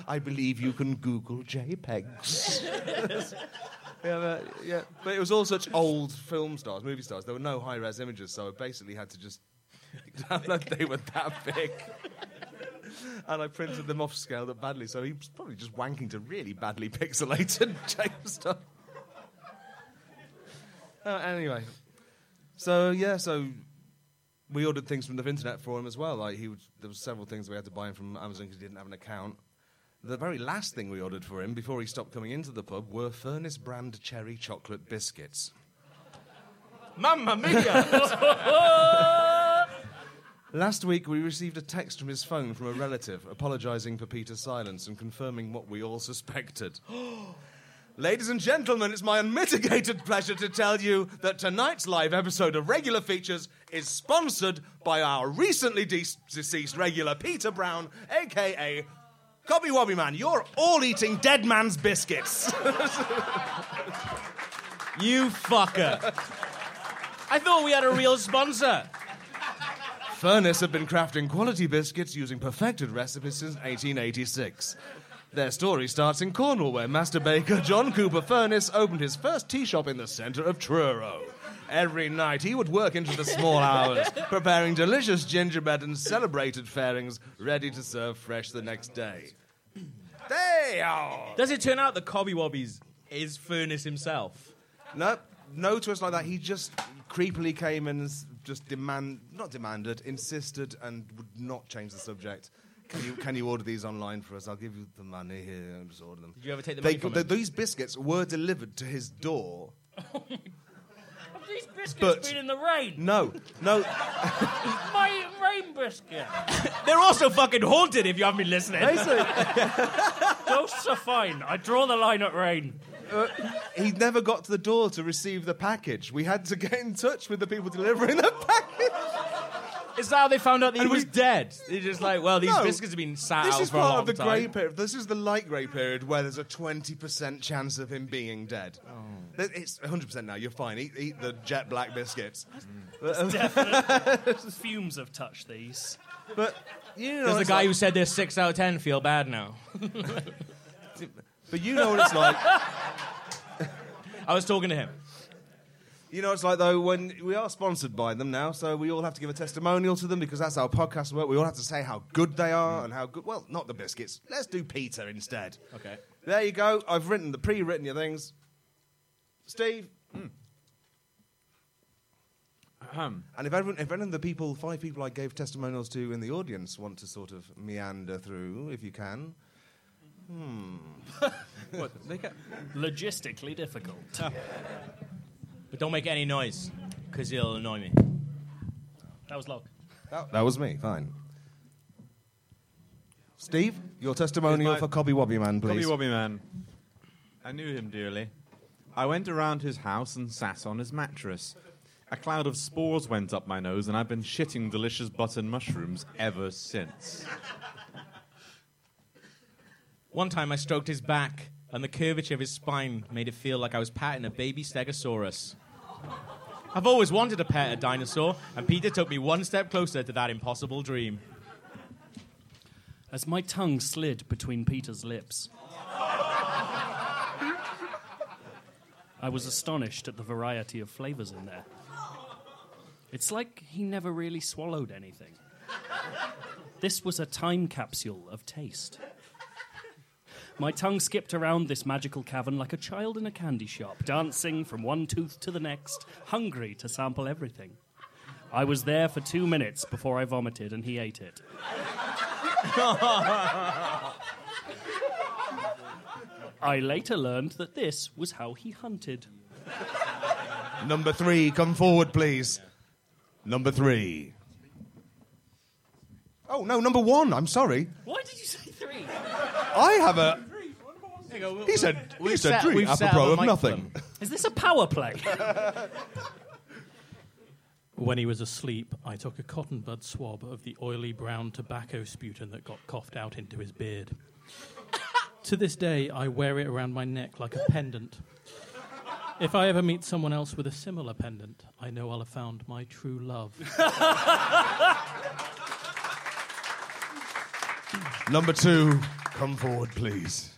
I believe you can Google JPEGs. yeah, but, yeah, but it was all such old film stars, movie stars. There were no high res images, so I basically had to just download. They were that big. and I printed them off scaled up badly, so he was probably just wanking to really badly pixelated James stuff. Uh, anyway, so yeah, so we ordered things from the internet for him as well. Like he, would, there was several things we had to buy him from Amazon because he didn't have an account. The very last thing we ordered for him before he stopped coming into the pub were Furniss brand cherry chocolate biscuits. Mamma mia! Last week, we received a text from his phone from a relative apologising for Peter's silence and confirming what we all suspected. Ladies and gentlemen, it's my unmitigated pleasure to tell you that tonight's live episode of Regular Features is sponsored by our recently de- deceased regular Peter Brown, aka Cobby Wobby Man. You're all eating dead man's biscuits. you fucker. I thought we had a real sponsor. Furniss have been crafting quality biscuits using perfected recipes since 1886. Their story starts in Cornwall, where master baker John Cooper Furniss opened his first tea shop in the centre of Truro. Every night he would work into the small hours, preparing delicious gingerbread and celebrated fairings ready to serve fresh the next day. They are. Does it turn out that Cobby Wobbies is Furniss himself? No, no twist like that. He just creepily came and just demand, not demanded, insisted, and would not change the subject. Can you, can you order these online for us? I'll give you the money here and just order them. Did you ever take the They, money from th- him? these biscuits were delivered to his door. Oh Have these biscuits But- been in the rain? No, no, My rain biscuit. They're also fucking haunted if you haven't been listening. Ghosts are fine. I draw the line at rain. Uh, he never got to the door to receive the package. We had to get in touch with the people delivering the package. Is that how they found out that he And we- was dead? They're just like, well, these No, biscuits have been sat This out is for a part long of the time. grey period. This is the light grey period where there's a 20% chance of him being dead. Oh. Th- It's 100% now. You're fine. Eat, eat the jet black biscuits. Mm. Definitely. Fumes have touched these. But you know, There's a it's guy like, who said they're six out of ten feel bad now. but you know what it's like. I was talking to him. You know, it's like though when we are sponsored by them now, so we all have to give a testimonial to them because that's how podcasts work. We all have to say how good they are and how good. Well, not the biscuits. Let's do Peter instead. Okay. There you go. I've written the pre-written your things. Steve, Ahem. and if everyone, if any of the people, five people I gave testimonials to in the audience, want to sort of meander through, if you can. Hmm. What, they get, Logistically difficult. But don't make any noise, because he'll annoy me. That was Log. That, that was me. Fine. Steve, your testimonial Is my- for Cobby Wobby Man, please. Cobby please. Wobby Man. I knew him dearly. I went around his house and sat on his mattress. A cloud of spores went up my nose, and I've been shitting delicious button mushrooms ever since. One time I stroked his back, and the curvature of his spine made it feel like I was patting a baby stegosaurus. I've always wanted to pet a dinosaur, and Peter took me one step closer to that impossible dream. As my tongue slid between Peter's lips, I was astonished at the variety of flavours in there. It's like he never really swallowed anything. This was a time capsule of taste. My tongue skipped around this magical cavern like a child in a candy shop, dancing from one tooth to the next, hungry to sample everything. I was there for two minutes before I vomited and he ate it. I later learned that this was how he hunted. Number three, come forward, please. Number three. Oh, no, number one. I'm sorry. Why did you say three? I have a. He said, he said three, apropos of nothing. Is this a power play? When he was asleep, I took a cotton bud swab of the oily brown tobacco sputum that got coughed out into his beard. to this day, I wear it around my neck like a pendant. If I ever meet someone else with a similar pendant, I know I'll have found my true love. Number two, come forward, please.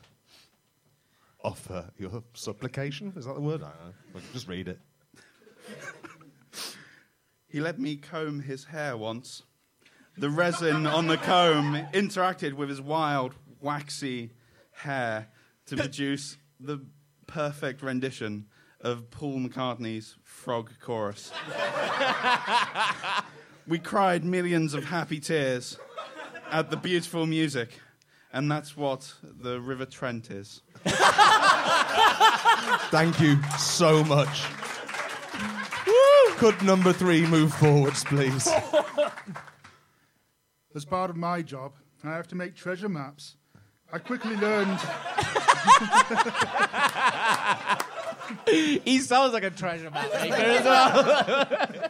Offer your supplication. Is that the word? I don't know. Just read it. He let me comb his hair once. The resin on the comb interacted with his wild, waxy hair to produce the perfect rendition of Paul McCartney's Frog Chorus. we cried millions of happy tears at the beautiful music, and that's what the River Trent is. Thank you so much. Could number three move forwards, please? As part of my job, I have to make treasure maps. I quickly learned He sounds like a treasure map maker as well.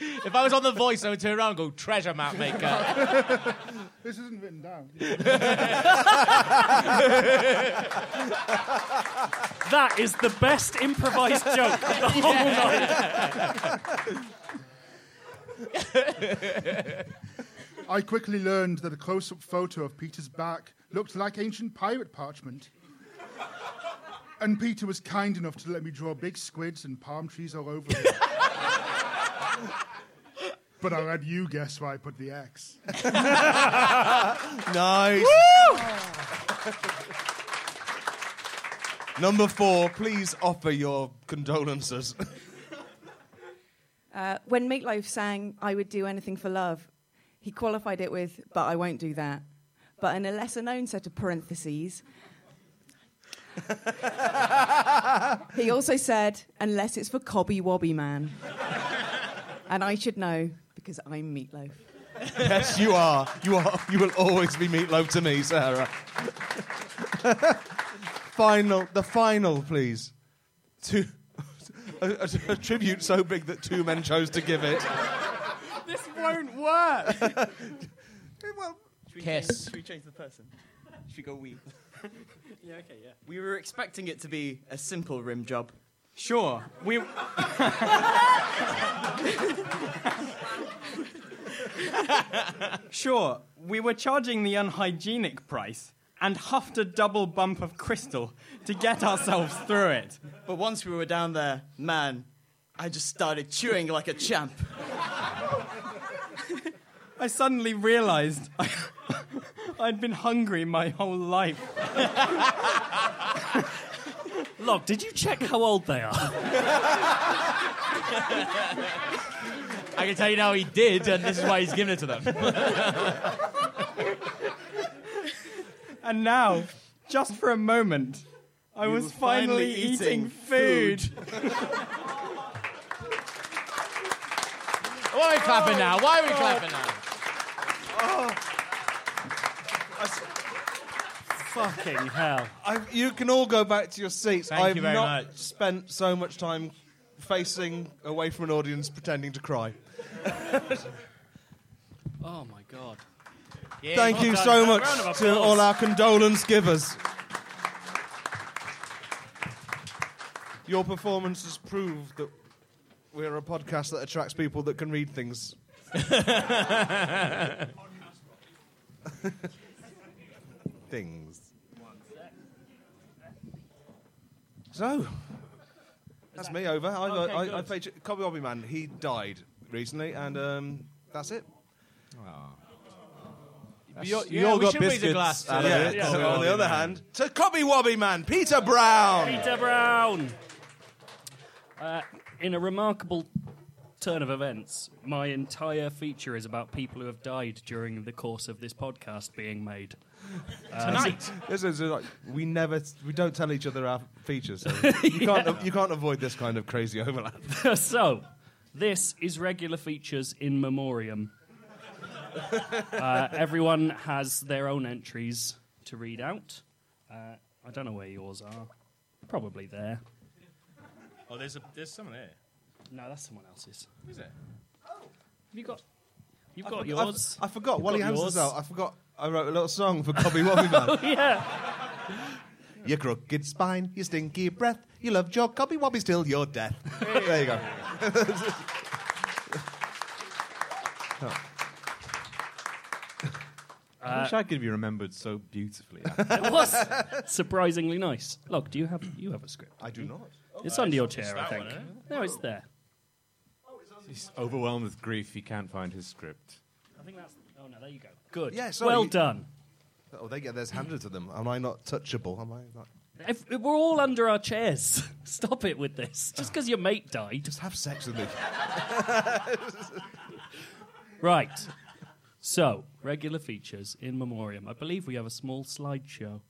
if I was on the voice, I would turn around and go, treasure map maker. this isn't written down. That is the best improvised joke of the whole night. I quickly learned that a close up photo of Peter's back looked like ancient pirate parchment. And Peter was kind enough to let me draw big squids and palm trees all over it. but I'll let you guess why I put the X. Nice. Number four, please offer your condolences. Uh, when Meatloaf sang I Would Do Anything for Love, he qualified it with, but I won't do that. But in a lesser known set of parentheses, he also said, unless it's for Cobby Wobby Man. and I should know because I'm Meatloaf. yes, you are. You are. You will always be meatloaf to me, Sarah. final, the final, please. Two, a, a- a tribute so big that two men chose to give it. This won't work. well, Kiss. Should we change the person? Should we go we? yeah, okay, yeah. We were expecting it to be a simple rim job. Sure, we. sure, we were charging the unhygienic price and huffed a double bump of crystal to get ourselves through it. But once we were down there, man, I just started chewing like a champ. I suddenly realized I, I'd been hungry my whole life. Log, did you check how old they are? I can tell you now he did, and this is why he's giving it to them. And now, just for a moment, I was were finally, finally eating, eating food. Why are we clapping now? Why are we oh, clapping now? Oh. Fucking hell. I, you can all go back to your seats. Thank I've you very not much. spent so much time facing away from an audience pretending to cry. Oh my god. Yeah, Thank well you done. so much to all our condolence givers. Your performances prove that we're a podcast that attracts people that can read things. things. So, that's me over. I, Okay, I, I good. played Cobby Wobby Man. He died recently, and um, that's it. You, you yeah, all we got should raise a biscuits glass out to- of Yeah. it. Yeah. So on the other hand, to Cobby Wobby Man, Peter Brown. Peter Brown. Uh, in a remarkable turn of events, my entire feature is about people who have died during the course of this podcast being made. Tonight. This is uh, like, we never, we don't tell each other our features, so you can't, you can't avoid this kind of crazy overlap. so, this is regular features in memoriam. uh, everyone has their own entries to read out. Uh, I don't know where yours are. Probably there. Oh, there's a there's someone there. No, that's someone else's. Who's it? Have you got? You've got yours. I, I forgot. You've While he got hands yours. out, I forgot. I wrote a little song for Cobby Wobby Man. yeah. Your crooked spine, your stinky breath, you love your Cobby Wobby still your death. there you go. I wish I could be remembered so beautifully. It was surprisingly nice. Look, do you have you have a script? I do not. It's under your chair, I think. one, isn't No, it's there. Oh, He's overwhelmed with grief. He can't find his script. I think that's. Oh no, there you go. Good. Yeah, sorry, well you- done. Oh, they get there's hundreds of them. Am I not touchable? Am I not? If, if we're all under our chairs. Stop it with this. Just because your mate died. Just have sex with me. Right. So, regular features in memoriam. I believe we have a small slideshow.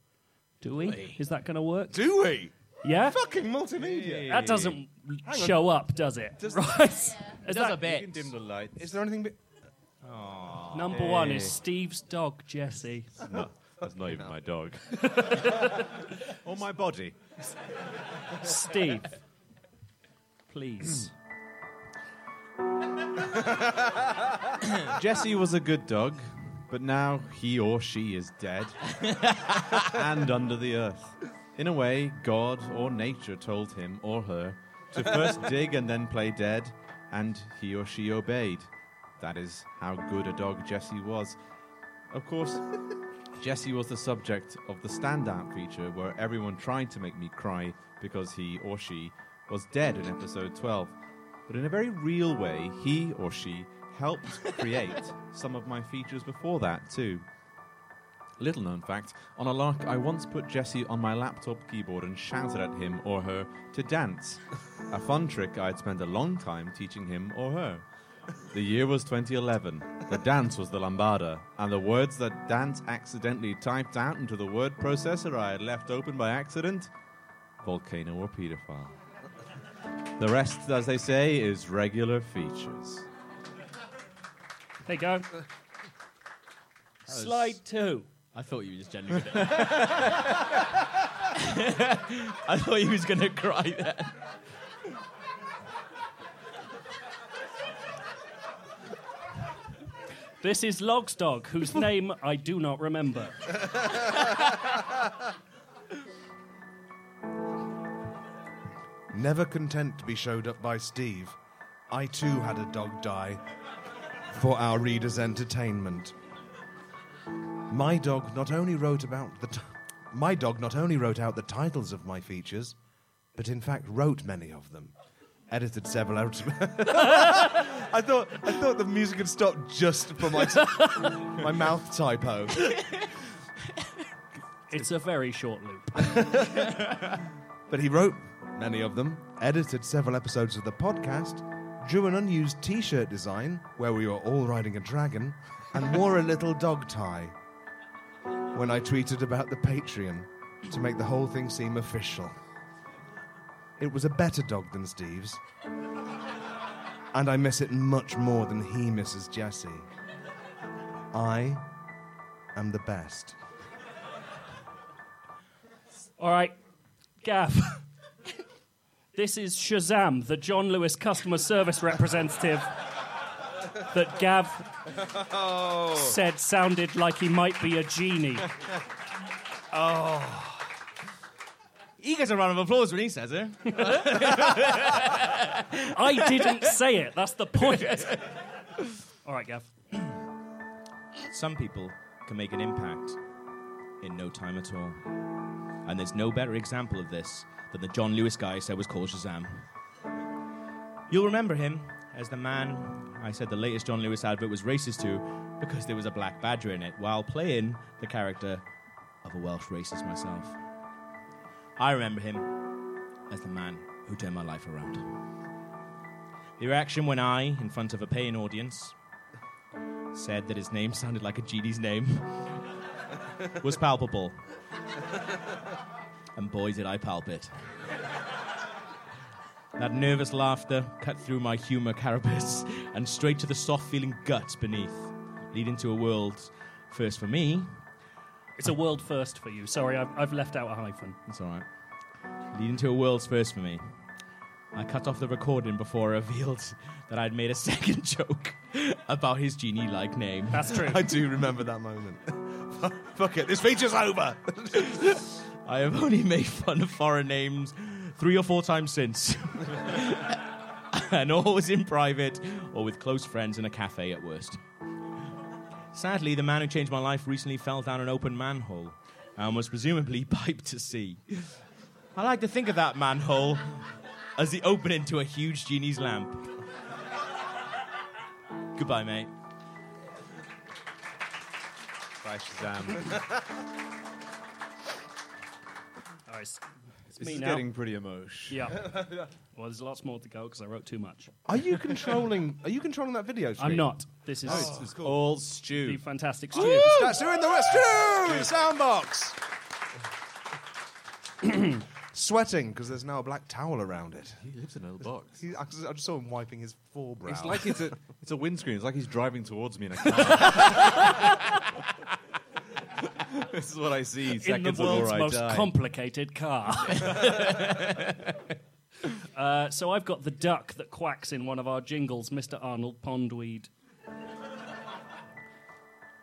Do we? Is that going to work? Do we? Yeah? Fucking multimedia. That doesn't Hang on. show up, does it? right. Is Does that- a bit. dim the light. Is there anything? Be- Number eh. one is Steve's dog, Jesse. No, that's not even my dog. or my body. Steve, please. Jesse was a good dog, but now he or she is dead and under the earth. In a way, God or nature told him or her to first dig and then play dead, and he or she obeyed. That is how good a dog Jesse was. Of course, Jesse was the subject of the standout feature where everyone tried to make me cry because he or she was dead in episode 12. But in a very real way, he or she helped create some of my features before that, too. Little known fact on a lark, I once put Jesse on my laptop keyboard and shouted at him or her to dance. A fun trick I'd spent a long time teaching him or her. The year was 2011. The dance was the lambada, and the words that dance accidentally typed out into the word processor I had left open by accident volcano or pedophile. The rest, as they say, is regular features. There you go. Slide two. I thought you were just genuinely. I thought he was gonna cry then. This is Log's dog, whose name I do not remember. Never content to be showed up by Steve, I too had a dog die for our readers' entertainment. My dog not only wrote about the t- my dog not only wrote out the titles of my features, but in fact wrote many of them. Edited several out. I thought I thought the music had stopped just for my t- my mouth typo. It's a very short loop. But he wrote many of them, edited several episodes of the podcast, drew an unused t shirt design where we were all riding a dragon, and wore a little dog tie. When I tweeted about the Patreon to make the whole thing seem official, it was a better dog than Steve's. And I miss it much more than he misses Jesse. I am the best. All right, Gav. this is Shazam, the John Lewis customer service representative that Gav oh. said sounded like he might be a genie. Oh. He gets a round of applause when he says it. I didn't say it. That's the point. All right, Gav. Some people can make an impact in no time at all. And there's no better example of this than the John Lewis guy I said was called Shazam. You'll remember him as the man I said the latest John Lewis advert was racist to because there was a black badger in it, while playing the character of a Welsh racist myself. I remember him as the man who turned my life around. The reaction when I, in front of a paying audience, said that his name sounded like a genie's name was palpable. And boy, did I palp it. That nervous laughter cut through my humour carapace and straight to the soft feeling guts beneath, leading to a world first for me. It's a world first for you. Sorry, I've, I've left out a hyphen. It's all right. Leading to a world's first for me. I cut off the recording before I revealed that I'd made a second joke about his genie like name. That's true. I do remember that moment. Fuck it, this feature's over. I have only made fun of foreign names three or four times since. and always in private or with close friends in a cafe at worst. Sadly, the man who changed my life recently fell down an open manhole and was presumably piped to sea. I like to think of that manhole as the opening to a huge genie's lamp. Goodbye, mate. Bye, Shazam. All right, it's, it's This me is now. getting pretty emotional. Yeah. well, there's lots more to go because I wrote too much. Are you controlling? Are you controlling that video stream? I'm not. This is Oh, it's all the Stu. fantastic Stu, Stu. Stu, Stu in the West. Stu, soundbox. Sweating because there's now a black towel around it. He lives in a little box. He, I just I just saw him wiping his forebrow. It's like it's a it's a windscreen. It's like he's driving towards me in a car. this is what I see in the seconds world's before I most die. complicated car. Uh, so I've got the duck that quacks in one of our jingles, Mr. Arnold Pondweed.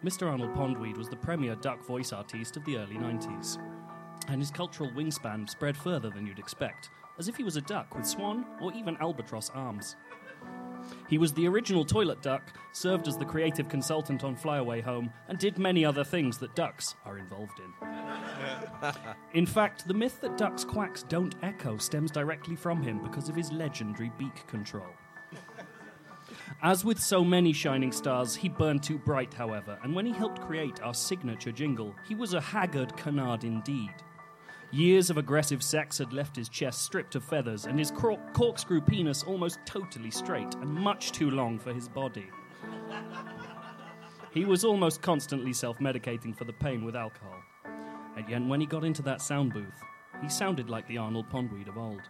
Mr. Arnold Pondweed was the premier duck voice artiste of the early 90s, and his cultural wingspan spread further than you'd expect, as if he was a duck with swan or even albatross arms. He was the original toilet duck, served as the creative consultant on Flyaway Home, and did many other things that ducks are involved in. In fact, the myth that ducks' quacks don't echo stems directly from him because of his legendary beak control. As with so many shining stars, he burned too bright, however, and when he helped create our signature jingle, he was a haggard canard indeed. Years of aggressive sex had left his chest stripped of feathers and his cor- corkscrew penis almost totally straight and much too long for his body. He was almost constantly self medicating for the pain with alcohol. And yet, when he got into that sound booth, he sounded like the Arnold Pondweed of old.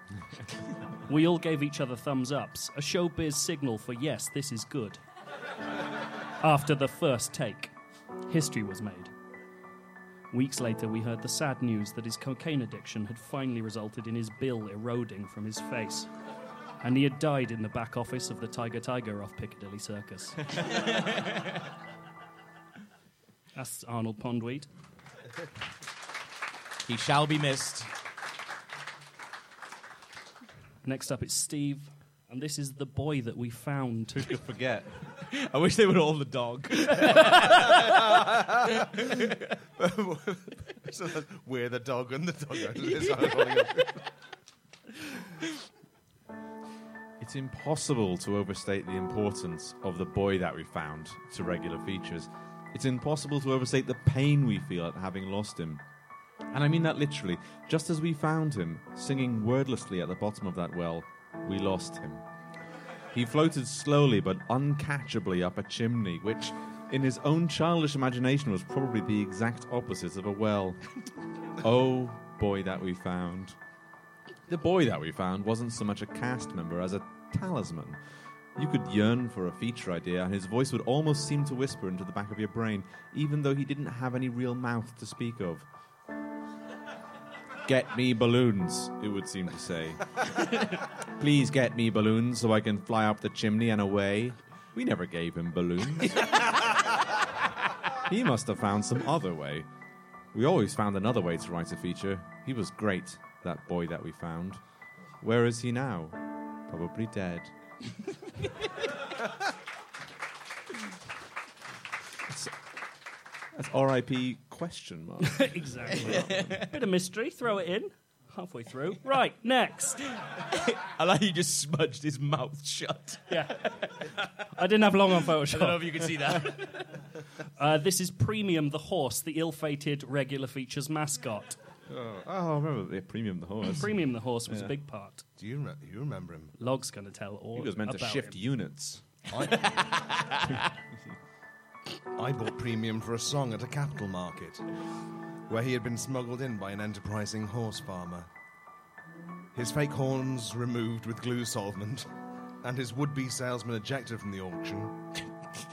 we all gave each other thumbs ups, a showbiz signal for yes, this is good. After the first take, history was made. Weeks later, we heard the sad news that his cocaine addiction had finally resulted in his bill eroding from his face. And he had died in the back office of the Tiger Tiger off Piccadilly Circus. That's Arnold Pondweed. He shall be missed. Next up, it's Steve, and this is the boy that we found. Who could forget? I wish they were all the dog. So we're the dog and the dog. It's not calling it- It's impossible to overstate the importance of the boy that we found to regular features. It's impossible to overstate the pain we feel at having lost him. And I mean that literally. Just as we found him, singing wordlessly at the bottom of that well, we lost him. He floated slowly but uncatchably up a chimney, which, in his own childish imagination, was probably the exact opposite of a well. oh, boy that we found. The boy that we found wasn't so much a cast member as a talisman. You could yearn for a feature idea, and his voice would almost seem to whisper into the back of your brain, even though he didn't have any real mouth to speak of. Get me balloons, it would seem to say. Please get me balloons so I can fly up the chimney and away. We never gave him balloons. he must have found some other way. We always found another way to write a feature. He was great, that boy that we found. Where is he now? Probably dead. that's, that's R.I.P. question mark. exactly. Bit of mystery, throw it in. halfway through. Right, next. I like you just smudged his mouth shut. Yeah. I didn't have long on Photoshop. I don't know if you can see that. Uh, this is Premium the horse, the ill-fated regular features mascot. Oh, oh, I remember the premium the horse. Premium the horse was a big part. Do you, re- you remember him? Log's going to tell all He was meant to about shift him. units. I, I bought premium for a song at a capital market where he had been smuggled in by an enterprising horse farmer. His fake horns removed with glue solvent and his would-be salesman ejected from the auction.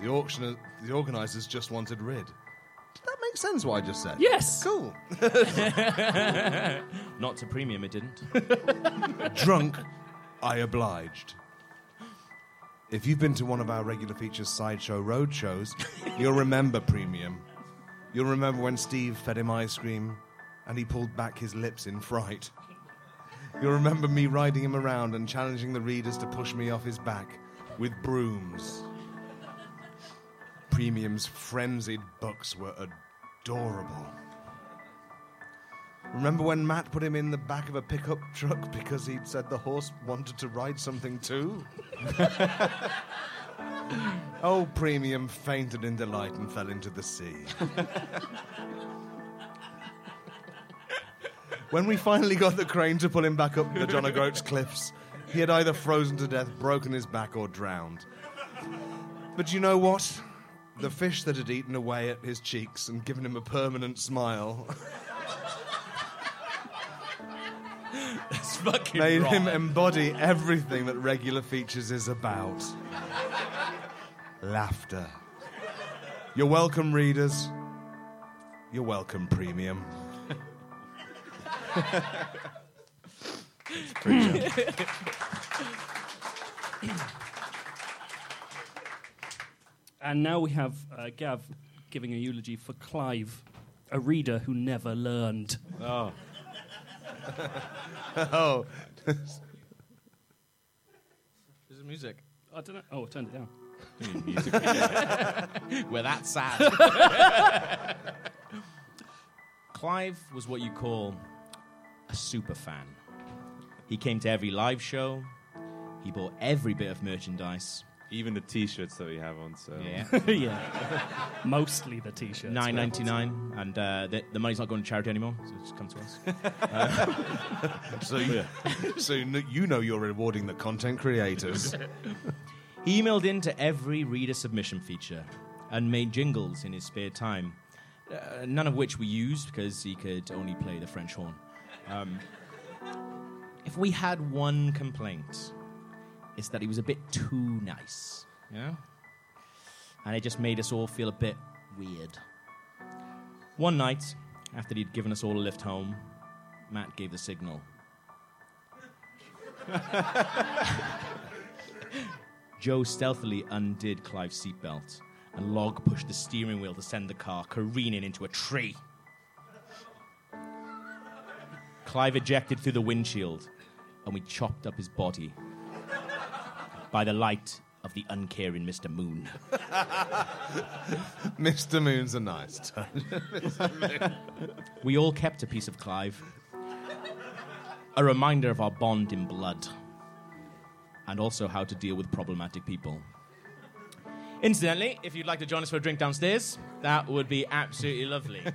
The auctioneer, the organisers just wanted rid. Did that make sense what I just said? Yes. Cool. Not to premium, it didn't. Drunk, I obliged. If you've been to one of our regular features sideshow road shows, you'll remember Premium. You'll remember when Steve fed him ice cream and he pulled back his lips in fright. You'll remember me riding him around and challenging the readers to push me off his back with brooms. Premium's frenzied bucks were adorable. Remember when Matt put him in the back of a pickup truck because he'd said the horse wanted to ride something too? Old oh, Premium fainted in delight and fell into the sea. when we finally got the crane to pull him back up the John O'Groats cliffs, he had either frozen to death, broken his back, or drowned. But you know what? The fish that had eaten away at his cheeks and given him a permanent smile It's fucking made him embody everything that regular features is about laughter. You're welcome, readers. You're welcome, premium. And now we have uh, Gav giving a eulogy for Clive, a reader who never learned. Oh. oh. This is music. I don't know. Oh, I turned it down. We're that sad. Clive was what you call a super fan. He came to every live show. He bought every bit of merchandise. Even the T-shirts that we have on sale. Yeah. yeah. Mostly the t-shirts. Nine ninety nine, and uh, the, the money's not going to charity anymore, so just come to us. So, you, so you you know you're rewarding the content creators. He emailed into every reader submission feature and made jingles in his spare time, uh, none of which we used because he could only play the French horn. Um, if we had one complaint, it's that he was a bit too nice. Yeah? And it just made us all feel a bit weird. One night, after he'd given us all a lift home, Matt gave the signal. Joe stealthily undid Clive's seatbelt, and Log pushed the steering wheel to send the car careening into a tree. Clive ejected through the windshield, and we chopped up his body by the light of the uncaring Mr. Moon. Mr. Moon's a nice touch. We all kept a piece of Clive, a reminder of our bond in blood, and also how to deal with problematic people. Incidentally, if you'd like to join us for a drink downstairs, that would be absolutely lovely.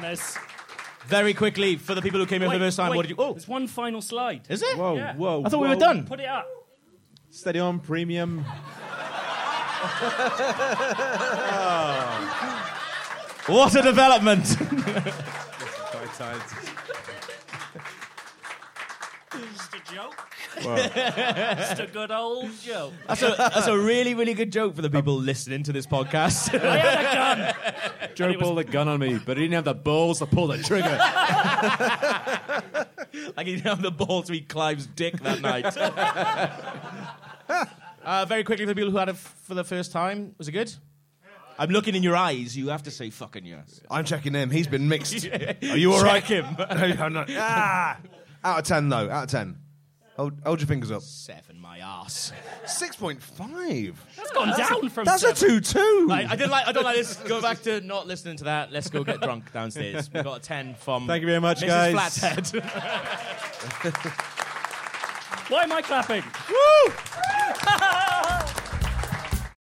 And there's Very quickly, for the people who came here for the first time, wait, what did you. Oh, There's one final slide. is it? Whoa, Yeah. whoa. I thought we were whoa. done. Put it up. Steady on, premium. Oh. What a development! Quite tight. Just a joke. Whoa. Just a good old joke. That's a, that's a really, really good joke for the people listening to this podcast. I had a gun. Joe pulled a gun on me, but he didn't have the balls to pull the trigger. like he didn't have the balls to eat Clive's dick that night. uh, very quickly, for the people who had it f- for the first time, was it good? I'm looking in your eyes. You have to say fucking yes. I'm checking him. He's been mixed. Are you all right? Check him. No, I'm not. Ah! Out of 10, though. Out of 10. Hold, hold your fingers up. Seven, my ass. 6.5. That's gone down from That's a seven. 2 2. Right, I didn't like. I don't like this. Go back to not listening to that. Let's go get drunk downstairs. We got a ten from. Thank you very much, Mrs. guys. Flathead. Why am I clapping? Woo!